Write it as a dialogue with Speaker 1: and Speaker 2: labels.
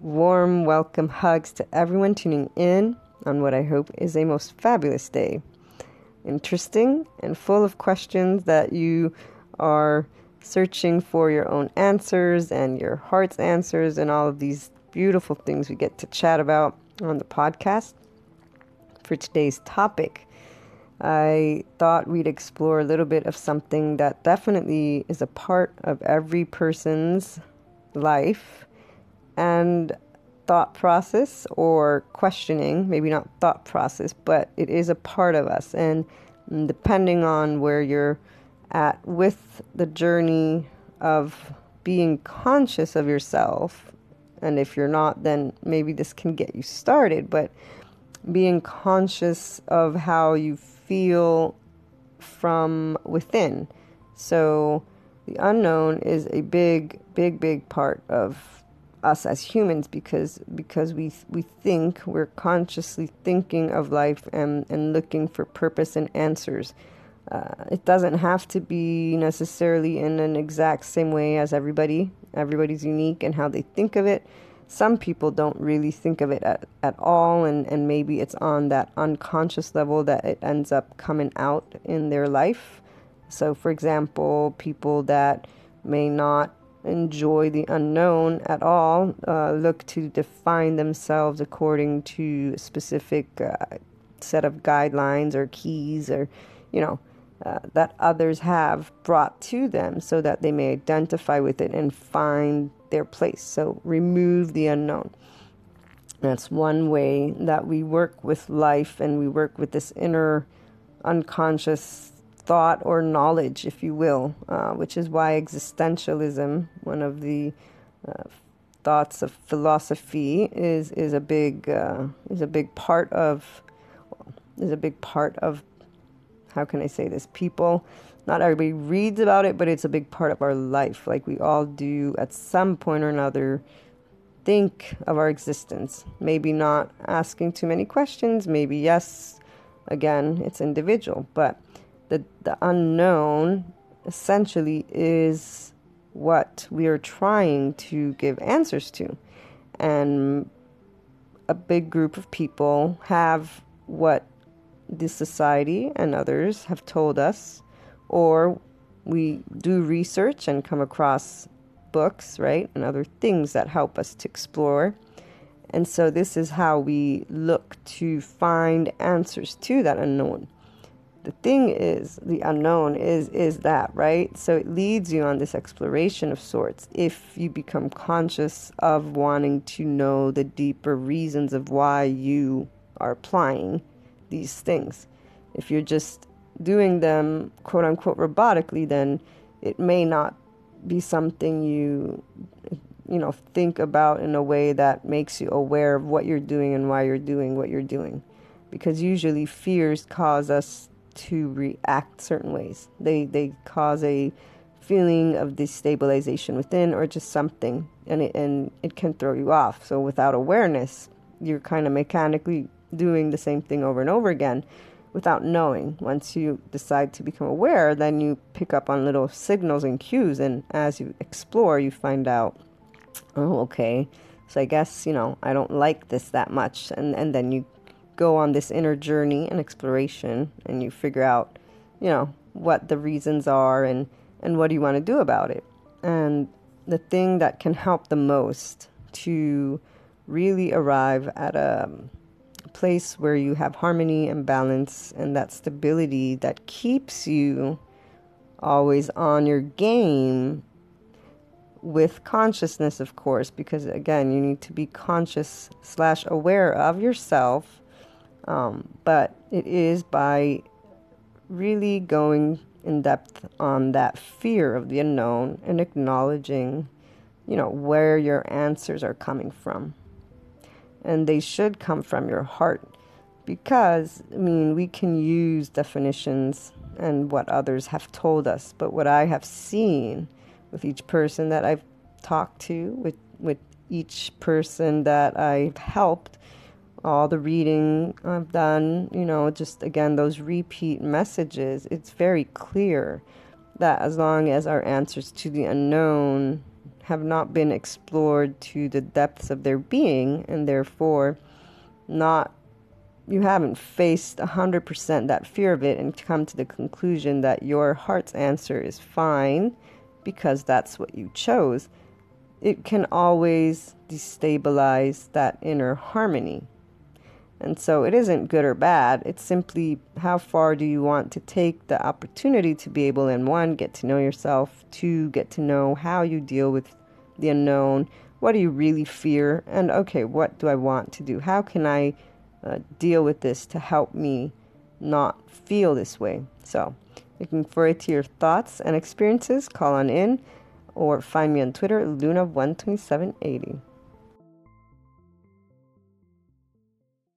Speaker 1: warm welcome hugs to everyone tuning in on what I hope is a most fabulous day. Interesting and full of questions that you are searching for your own answers and your heart's answers, and all of these beautiful things we get to chat about on the podcast. For today's topic, I thought we'd explore a little bit of something that definitely is a part of every person's life and thought process or questioning, maybe not thought process, but it is a part of us. And depending on where you're at with the journey of being conscious of yourself, and if you're not, then maybe this can get you started, but being conscious of how you feel from within. So, the unknown is a big, big, big part of us as humans because because we we think we're consciously thinking of life and and looking for purpose and answers. Uh, it doesn't have to be necessarily in an exact same way as everybody. Everybody's unique in how they think of it. Some people don't really think of it at, at all, and, and maybe it's on that unconscious level that it ends up coming out in their life. So, for example, people that may not enjoy the unknown at all, uh, look to define themselves according to specific uh, set of guidelines or keys or, you know, uh, that others have brought to them so that they may identify with it and find their place. So remove the unknown. That's one way that we work with life and we work with this inner unconscious thought or knowledge, if you will, uh, which is why existentialism, one of the uh, thoughts of philosophy, is is a big uh, is a big part of is a big part of how can I say this? People, not everybody reads about it, but it's a big part of our life. Like we all do at some point or another think of our existence. Maybe not asking too many questions, maybe yes. Again, it's individual, but the, the unknown essentially is what we are trying to give answers to. And a big group of people have what the society and others have told us, or we do research and come across books, right, and other things that help us to explore. And so, this is how we look to find answers to that unknown the thing is the unknown is is that right? So it leads you on this exploration of sorts. If you become conscious of wanting to know the deeper reasons of why you are applying these things. If you're just doing them quote unquote robotically then it may not be something you you know think about in a way that makes you aware of what you're doing and why you're doing what you're doing. Because usually fears cause us to react certain ways. They they cause a feeling of destabilization within or just something and it and it can throw you off. So without awareness, you're kind of mechanically doing the same thing over and over again without knowing. Once you decide to become aware, then you pick up on little signals and cues and as you explore, you find out oh okay. So I guess, you know, I don't like this that much and and then you go on this inner journey and exploration and you figure out, you know, what the reasons are and, and what do you want to do about it. And the thing that can help the most to really arrive at a um, place where you have harmony and balance and that stability that keeps you always on your game with consciousness of course because again you need to be conscious slash aware of yourself um, but it is by really going in depth on that fear of the unknown and acknowledging, you know, where your answers are coming from. And they should come from your heart because, I mean, we can use definitions and what others have told us, but what I have seen with each person that I've talked to, with, with each person that I've helped, all the reading I've done, you know, just again, those repeat messages, it's very clear that as long as our answers to the unknown have not been explored to the depths of their being and therefore not you haven't faced 100% that fear of it and come to the conclusion that your heart's answer is fine because that's what you chose, it can always destabilize that inner harmony. And so it isn't good or bad. It's simply how far do you want to take the opportunity to be able, in one, get to know yourself, two, get to know how you deal with the unknown, what do you really fear, and okay, what do I want to do? How can I uh, deal with this to help me not feel this way. So, looking forward to your thoughts and experiences. Call on in or find me on Twitter, Luna12780.